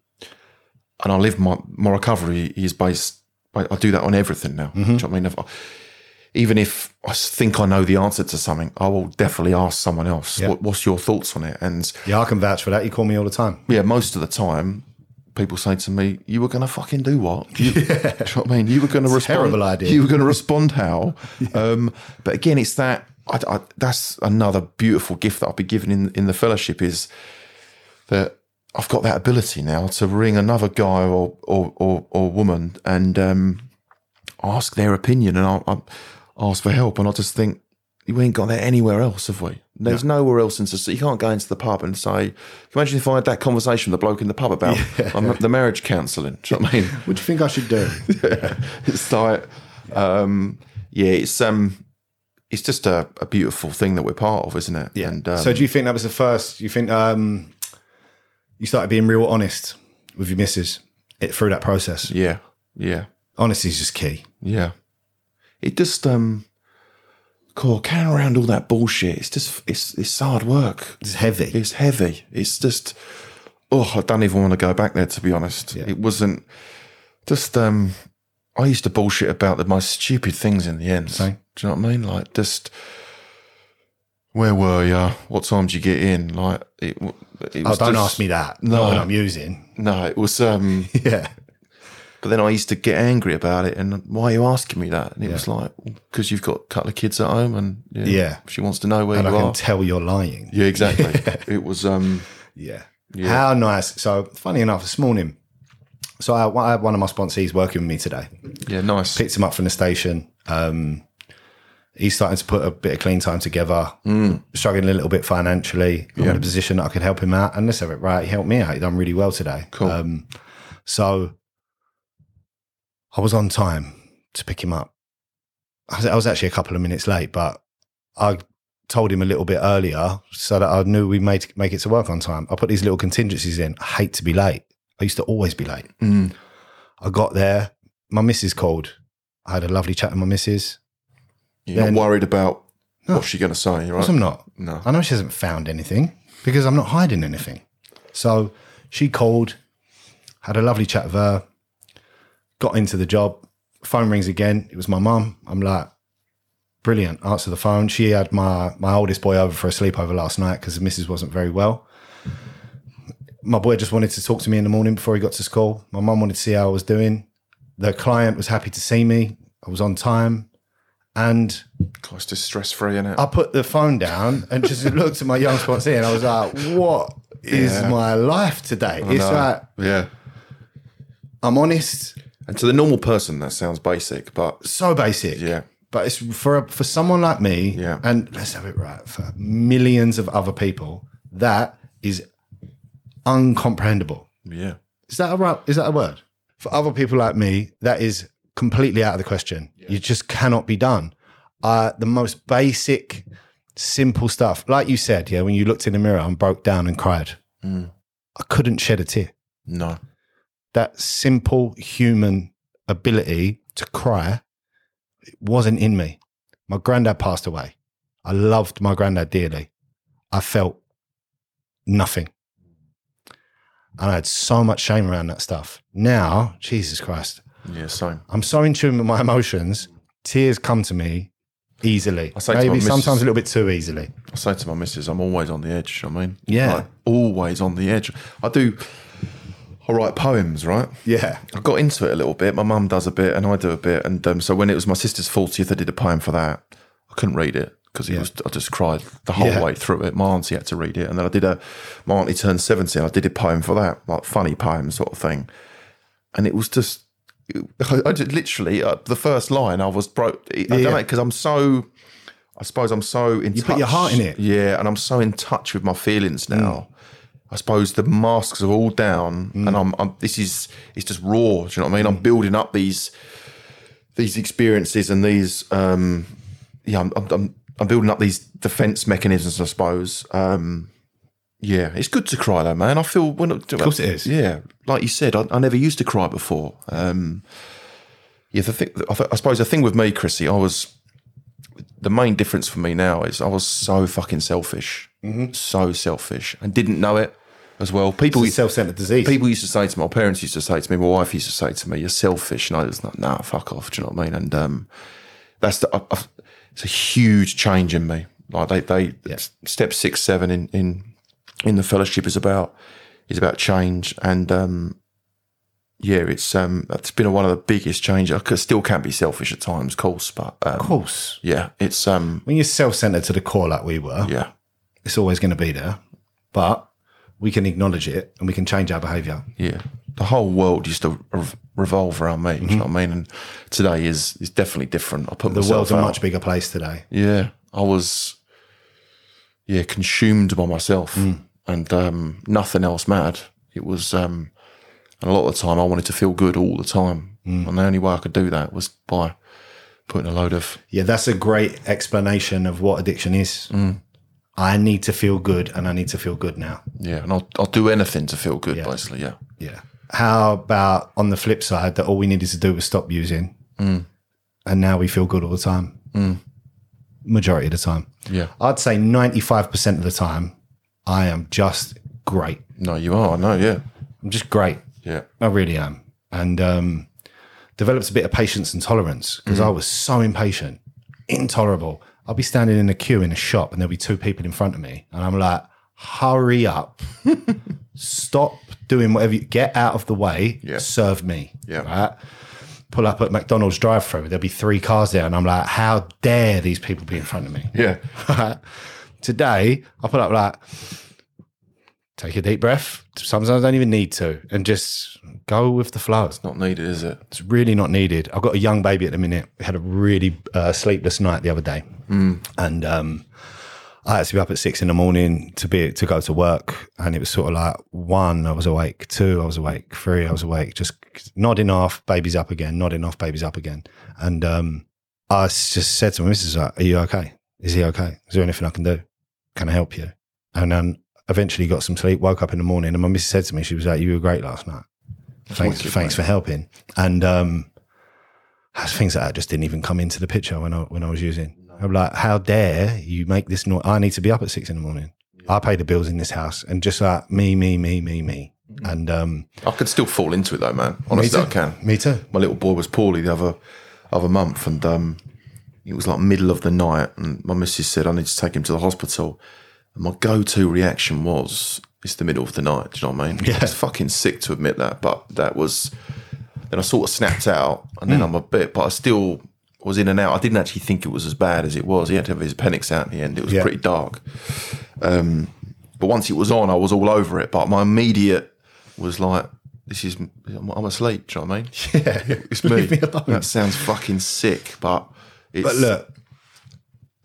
and I live my my recovery is based. I, I do that on everything now. Mm-hmm. Do you know what I mean? I, even if I think I know the answer to something, I will definitely ask someone else. Yeah. What, what's your thoughts on it? And Yeah, I can vouch for that. You call me all the time. yeah, most of the time, people say to me, "You were going to fucking do what? You, *laughs* Do you know what I mean? You were going to respond. terrible idea. You were going to respond how? *laughs* um, but again, it's that. I, I, that's another beautiful gift that I've been given in in the fellowship is that I've got that ability now to ring another guy or or or, or woman and um, ask their opinion, and I'll, I'll ask for help, and I just think. We ain't got that anywhere else, have we? There's nowhere else in society. You can't go into the pub and say, Can you imagine if I had that conversation with the bloke in the pub about my- the marriage counselling. Do you know what I mean? What do you think I should do? *laughs* it's like, um, yeah, it's um, it's just a, a beautiful thing that we're part of, isn't it? Yeah. And um, so do you think that was the first? You think um, you started being real honest with your missus it, through that process? yeah, yeah, Honesty is just key. yeah. It just um, cool. Carrying around all that bullshit. It's just it's it's hard work. It's heavy. It's heavy. It's just oh, I don't even want to go back there to be honest. It wasn't just um I used to bullshit about the most stupid things in the end. Same. Do you know what I mean? Like just where were you? What time did you get in? Like it, it oh, don't just- ask me that. No. I'm using. No, it was um *laughs* Yeah. But then I used to get angry about it and why are you asking me that? And it was like because you've got a couple of kids at home and yeah, Yeah. she wants to know where you're. And I you can tell you're lying. yeah, exactly. *laughs* it was um Yeah. How nice. So, funny enough, this morning, so I, I had one of my sponsees working with me today. Yeah, nice. Picked him up from the station. Um, he's starting to put a bit of clean time together, Mm. struggling a little bit financially. I'm in a position that I could help him out. And let's have it right. He helped me out. He done really well today. Cool. Um, so I was on time to pick him up. I was, I was actually a couple of minutes late, but I told him a little bit earlier so that I knew we made make it to work on time. I put these little contingencies in. I hate to be late. I used to always be late. Mm. I got there. My missus called. I had a lovely chat with my missus. You're Then- not worried about what's she going to say, right? I'm not. No. I know she hasn't found anything because I'm not hiding anything. So she called, had a lovely chat with her, got into the job. Phone rings again. It was my mum. I'm like, brilliant. Answer the phone. She had my my oldest boy over for a sleepover last night because the missus wasn't very well. My boy just wanted to talk to me in the morning before he got to school. My mum wanted to see how I was doing. The client was happy to see me. I was on time. And it's just stress free, isn't it? I put the phone down and just *laughs* looked at my young sponsee and I was like, what is Yeah. my life today? It's No. like, yeah. I'm honest, And to the normal person, that sounds basic, but so basic. yeah, But it's for for someone like me, Yeah. and let's have it right, for millions of other people, that is uncomprehendable. yeah, Is that a right, is that a word? For other people like me, that is completely out of the question. You just cannot be done. Uh, the most basic, simple stuff, like you said, yeah, when you looked in the mirror and broke down and cried, Mm. I couldn't shed a tear. no, That simple human ability to cry it wasn't in me. My granddad passed away. I loved my granddad dearly. I felt nothing. And I had so much shame around that stuff. Now, Jesus Christ, yeah, same. I'm so in tune with my emotions. Tears come to me easily. I say Maybe missus- sometimes a little bit too easily. I say to my missus, I'm always on the edge. I mean, Yeah. like, always on the edge. I do. I write poems, right? Yeah. I got into it a little bit. My mum does a bit, and I do a bit. And um, so when it was my sister's fortieth, I did a poem for that. I couldn't read it because was. I just cried the whole Yeah. way through it. My auntie had to read it, and then I did a. My auntie turned seventy. and I did a poem for that, like funny poem sort of thing, and it was just. I, I just literally uh, the first line I was broke. I don't Yeah. know because I'm so. I suppose I'm so in. You put your heart in it. Yeah, and I'm so in touch with my feelings now. I suppose the masks are all down, and I'm, I'm. This is it's just raw. Do you know what I mean? I'm building up these these experiences and these. um Yeah, I'm. I'm, I'm, building up these defense mechanisms. I suppose. Um Yeah, it's good to cry though, man. I feel when of course it is. Yeah, like you said, I, I never used to cry before. Um Yeah, the thing. I, I suppose the thing with me, Chrissy, I was the main difference for me now is I was so fucking selfish, Mm-hmm. so selfish, and didn't know it as well. People, self-centered disease. people used to say to me, my parents used to say to me, my wife used to say to me, "You're selfish," and I was like, "Nah, fuck off." Do you know what I mean? And um, that's the. I, I, it's a huge change in me. Like they, they step six, seven in in in the fellowship is about is about change, and um, yeah, it's um, it's been one of the biggest changes. I still can't be selfish at times, of course, but um, of course. yeah, it's um, When you're self-centered to the core like we were, yeah, it's always going to be there. But we can acknowledge it and we can change our behavior. yeah. The whole world used to revolve around me. Do you know what I mean? And today is is definitely different. I put The myself world's a much bigger place today. Yeah, I was, yeah, consumed by myself, and um, nothing else mattered. It was, um, and a lot of the time, I wanted to feel good all the time, and the only way I could do that was by putting a load of Yeah, that's a great explanation of what addiction is. Mm. I need to feel good and I need to feel good now. yeah, and I'll I'll do anything to feel good, basically. Yeah, Yeah. How about on the flip side that all we needed to do was stop using Mm. and now we feel good all the time? Majority of the time. yeah. I'd say 95% of the time, I am just great. No, you are. No, yeah, I'm just great. yeah, I really am. And um, developed a bit of patience and tolerance because Mm. I was so impatient, intolerable. I'll be standing in a queue in a shop and there'll be two people in front of me. And I'm like, hurry up, *laughs* stop doing whatever you get out of the way, Yeah. serve me. Yeah. Right. Pull up at McDonald's drive through, there'll be three cars there. And I'm like, how dare these people be in front of me? yeah, *laughs* Today, I put up like, take a deep breath. Sometimes I don't even need to, and just go with the flow. It's not needed, is it? It's really not needed. I've got a young baby at the minute. We had a really uh, sleepless night the other day, and um, I had to be up at six in the morning to be to go to work. And it was sort of like one, I was awake. Two, I was awake. Three, I was awake. Just nodding off, baby's up again. Nodding off, baby's up again. And um, I just said to my missus, "Are you okay? Is he okay? Is there anything I can do? Can I help you?" And then eventually got some sleep. Woke up in the morning, and my missus said to me, "She was like, you were great last night." Thanks, wicked, thanks for helping. And um, things like that just didn't even come into the picture when I when I was using. I'm like, how dare you make this noise? I need to be up at six in the morning. I pay the bills in this house, and just like me, me, me, me, me. And um, I could still fall into it though, man. Honestly, I can. Me too. My little boy was poorly the other other month, and um, it was like middle of the night, and my missus said I need to take him to the hospital. And my go to reaction was, "It's the middle of the night." Do you know what I mean? Yeah. It's fucking sick to admit that, but that was. Then I sort of snapped out, and then I'm a bit, but I still was in and out. I didn't actually think it was as bad as it was. He had to have his appendix out in the end. It was Yeah. pretty dark. Um, but once it was on, I was all over it. But my immediate was like, "This is I'm, I'm asleep." Do you know what I mean? *laughs* Yeah, It's me. Me. That sounds fucking sick, but it's But look,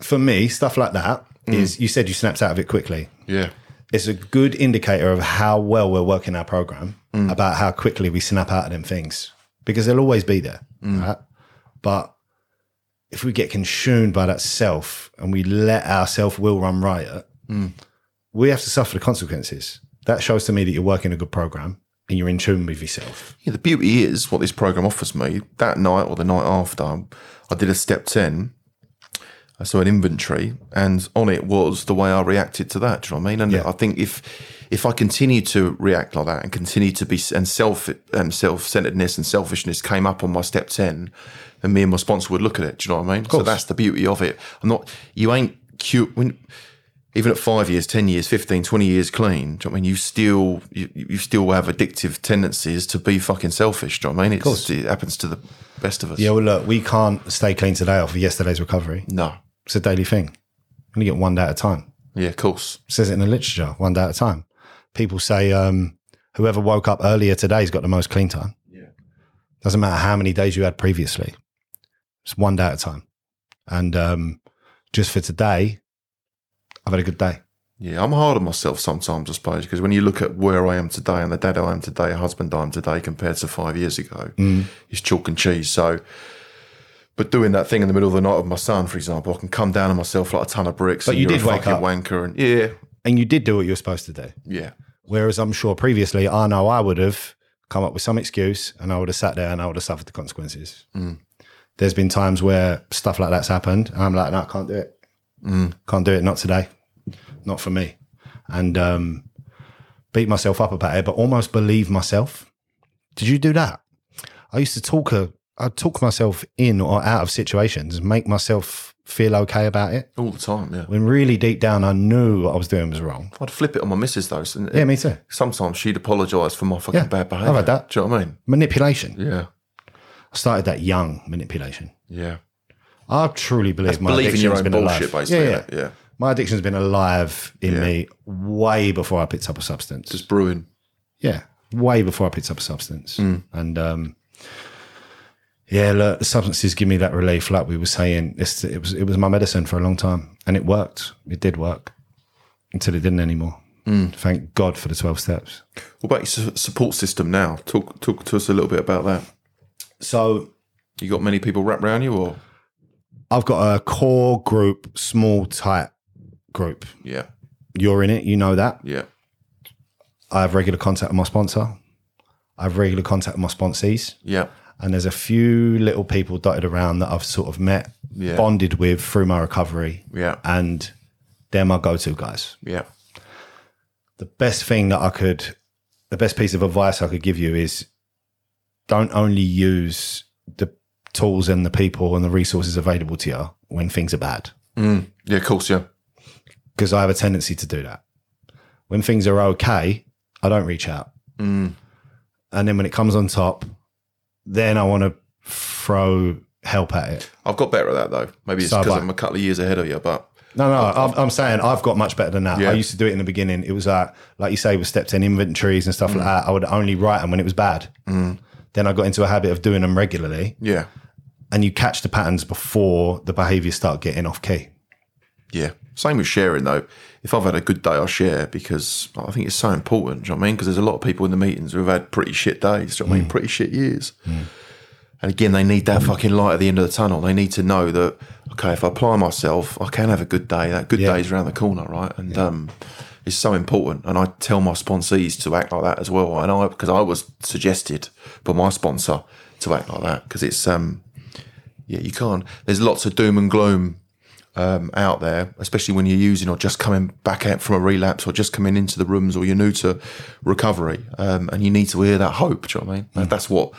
for me, stuff like that Mm. is. You said you snapped out of it quickly. yeah, It's a good indicator of how well we're working our program mm. about how quickly we snap out of them things because they'll always be there, mm. right? But if we get consumed by that self and we let our self will run riot, we have to suffer the consequences. That shows to me that you're working a good program and you're in tune with yourself. yeah. The beauty is what this program offers me. That night or the night after, I did a step ten. I saw an inventory, and on it was the way I reacted to that. Do you know what I mean? And Yeah. I think if if I continue to react like that and continue to be and self and self centeredness and selfishness came up on my step ten, then me and my sponsor would look at it. Do you know what I mean? So that's the beauty of it. I'm not. You ain't cute when. Even at five years, ten years, 15, 20 years clean, do you know what I mean? You still you, you still have addictive tendencies to be fucking selfish. Do you know what I mean? It's, course. It happens to the best of us. Yeah, well, look, we can't stay clean today off of yesterday's recovery. No. It's a daily thing. You only get one day at a time. Yeah, of course. It says it in the literature, one day at a time. People say um, whoever woke up earlier today's got the most clean time. Yeah. Doesn't matter how many days you had previously. It's one day at a time. And um, just for today, I've had a good day. Yeah, I'm hard on myself sometimes, I suppose, because when you look at where I am today and the dad I am today, a husband I am today compared to five years ago, it's chalk and cheese. So, but doing that thing in the middle of the night with my son, for example, I can come down on myself like a ton of bricks. But you did wake fucking up. wanker, and yeah, And you did do what you were supposed to do. yeah, Whereas I'm sure previously, I know I would have come up with some excuse and I would have sat there and I would have suffered the consequences. There's been times where stuff like that's happened. And I'm like, no, I can't do it. Can't do it. Not today. Not for me. And um, beat myself up about it, but almost believe myself. Did you do that? I used to talk, a, I'd talk myself in or out of situations, make myself feel okay about it. all the time. Yeah, When really deep down, I knew what I was doing was wrong. I'd flip it on my missus though. So Yeah, me too. Sometimes she'd apologise for my fucking Yeah, bad behaviour. I've had that. Do you know what I mean? Manipulation. Yeah, I started that young manipulation. yeah. I truly believe my Believe in your own been bullshit, alive. basically. Yeah, yeah. yeah. My addiction's been alive in Yeah. me way before I picked up a substance. Just brewing. yeah, way before I picked up a substance. Mm. And um, yeah, look, the substances give me that relief. Like we were saying, it's, it was it was my medicine for a long time, and it worked. It did work until it didn't anymore. Mm. Thank God for the twelve steps. What about your support system now? Talk talk to us a little bit about that. So You got many people wrapped around you, or I've got a core group, small tight group. yeah, You're in it, you know that. yeah, I have regular contact with my sponsor. I have regular contact with my sponsees. yeah, And there's a few little people dotted around that I've sort of met, Yeah. bonded with through my recovery. yeah, And they're my go to guys. yeah, The best thing that I could, the best piece of advice I could give you is don't only use the tools and the people and the resources available to you when things are bad. yeah. Of course, yeah, Because I have a tendency to do that. When things are okay, I don't reach out. Mm. And then when it comes on top, then I want to throw help at it. I've got better at that though. Maybe it's because I. I'm a couple of years ahead of you, but No, no, I'm, I'm saying I've got much better than that. Yeah. I used to do it in the beginning. It was like, like you say, with step 10 inventories and stuff like that. I would only write them when it was bad. Mm. Then I got into a habit of doing them regularly. Yeah. And you catch the patterns before the behaviors start getting off key. Yeah. Same with sharing though. If I've had a good day, I'll share because I think it's so important. Do you know what I mean? Because there's a lot of people in the meetings who have had pretty shit days. Do you know what I mean? Pretty shit years. And again, they need that fucking light at the end of the tunnel. They need to know that okay, if I apply myself, I can have a good day. That good Yeah. day's around the corner, right? And um, it's so important. And I tell my sponsees to act like that as well. And I because I was suggested by my sponsor to act like that because it's um, yeah, you can't. There's lots of doom and gloom um, out there, especially when you're using or just coming back out from a relapse or just coming into the rooms or you're new to recovery, um, and you need to hear that hope. Do you know what I mean? That- That's what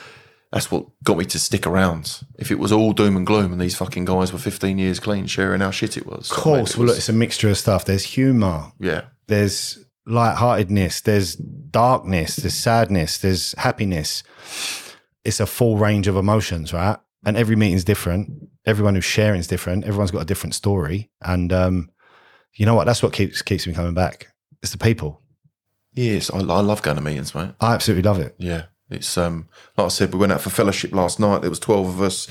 that's what got me to stick around. If it was all doom and gloom and these fucking guys were 15 years clean, sharing how shit it was. Of course. Well, look, it's a mixture of stuff. There's humor, yeah, there's lightheartedness, there's darkness, there's sadness, there's happiness. It's a full range of emotions, right? And every meeting's different. Everyone who's sharing is different. Everyone's got a different story. And um, you know what? That's what keeps keeps me coming back. It's the people. yes, I, I love going to meetings, mate. I absolutely love it. Yeah, it's um like I said, we went out for fellowship last night. There was twelve of us.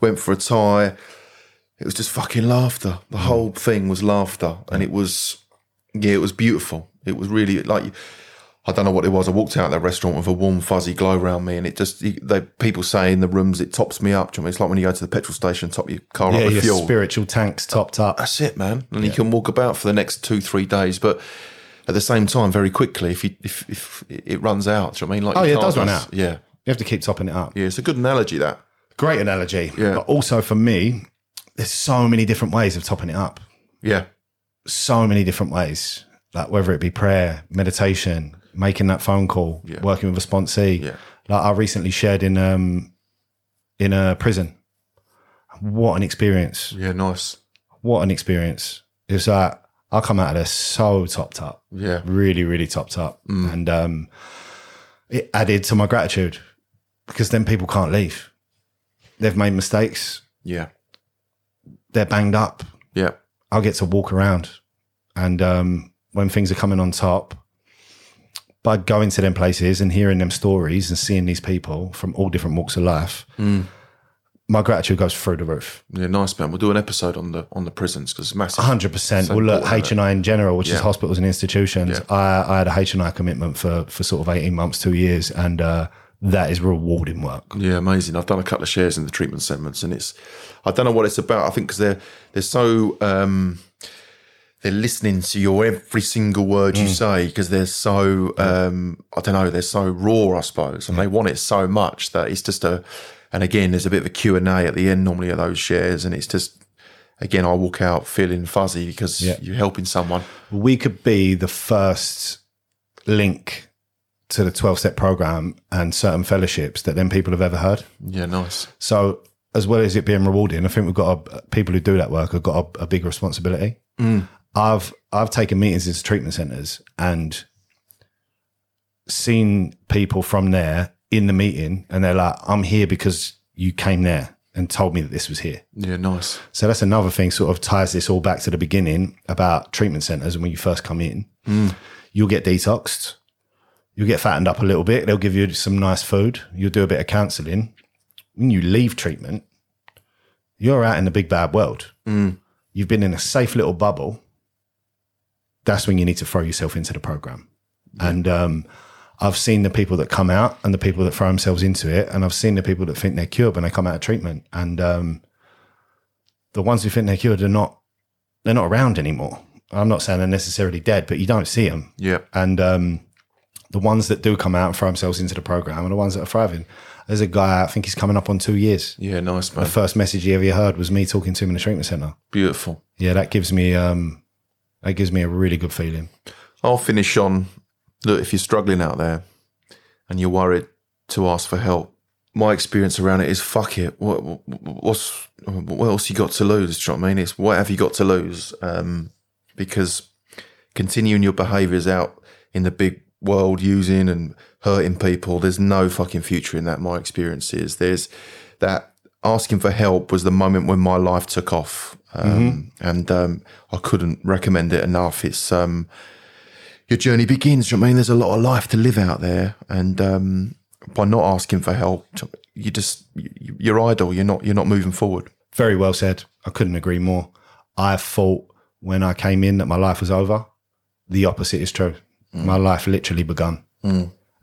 Went for a Thai. It was just fucking laughter. The whole thing was laughter, and it was yeah, it was beautiful. It was really like I don't know what it was. I walked out of that restaurant with a warm, fuzzy glow around me, and it just they people say in the rooms it tops me up. Do you know I mean? It's like when you go to the petrol station, top your car Yeah, up with your fuel. spiritual tanks topped up. That's it, man. And you can walk about for the next two, three days, but at the same time, very quickly, if you if, if it runs out, do you know what I mean? Like Oh, yeah, it does run out. Yeah, You have to keep topping it up. yeah. It's a good analogy that. Great analogy. Yeah. But also for me, there's so many different ways of topping it up. Yeah, so many different ways, like whether it be prayer, meditation, making that phone call, Yeah. working with a sponsee. Yeah. Like I recently shared in um in a prison. What an experience! yeah, nice. What an experience! It was like I come out of there so topped up, Yeah, really, really topped up, and um, it added to my gratitude because then people can't leave. They've made mistakes. yeah, They're banged up. yeah, I'll get to walk around. And um, when things are coming on top, by going to them places and hearing them stories and seeing these people from all different walks of life, my gratitude goes through the roof. yeah. Nice, man. We'll do an episode on the on the prisons because it's massive. 100%. Well, look, H and I in general, which is hospitals and institutions, Yeah. I, I had a H and I commitment for, for sort of 18 months, two years. And uh, that is rewarding work. Yeah, amazing. I've done a couple of shares in the treatment segments, and it's I don't know what it's about. I think because they're they're so um, they're listening to your every single word Mm. you say because they're so um, I don't know they're so raw, I suppose, and they want it so much that it's just a. And again, there's a bit of a Q&A at the end normally of those shares, and it's just again I walk out feeling fuzzy because Yeah. you're helping someone. we could be the first link to the 12 step program and certain fellowships that then people have ever heard. Yeah, nice. So, as well as it being rewarding, I think we've got a, people who do that work have got a, a big responsibility. I've I've taken meetings into treatment centres and seen people from there in the meeting, and they're like, "I'm here because you came there and told me that this was here." Yeah, nice. So that's another thing. Sort of ties this all back to the beginning about treatment centres. And when you first come in, mm. you'll get detoxed, you'll get fattened up a little bit. They'll give you some nice food. You'll do a bit of counselling. When you leave treatment, you're out in the big bad world. Mm. You've been in a safe little bubble. That's when you need to throw yourself into the program. And um, I've seen the people that come out and the people that throw themselves into it, and I've seen the people that think they're cured when they come out of treatment. And um, the ones who think they're cured are not they're not around anymore. I'm not saying they're necessarily dead, but you don't see them. Yeah, And um, the ones that do come out and throw themselves into the program are the ones that are thriving. There's a guy, I think he's coming up on two years. yeah, nice, man. The first message he ever heard was me talking to him in the treatment center. Beautiful. Yeah, that gives me um, that gives me a really good feeling. I'll finish on look, if you're struggling out there and you're worried to ask for help, my experience around it is fuck it. What, what's what else you got to lose? Do you know what I mean? It's what have you got to lose? Um, because continuing your behaviours out in the big world, using and hurting people, there's no fucking future in that. My experience is there's that asking for help was the moment when my life took off, um, and um, I couldn't recommend it enough. It's um, your journey begins. you know I mean, there's a lot of life to live out there, and um, by not asking for help, you just you- you're idle. You're not you're not moving forward. Very well said. I couldn't agree more. I thought when I came in that my life was over. The opposite is true. My life literally begun.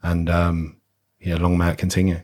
And um, yeah, long may it continue.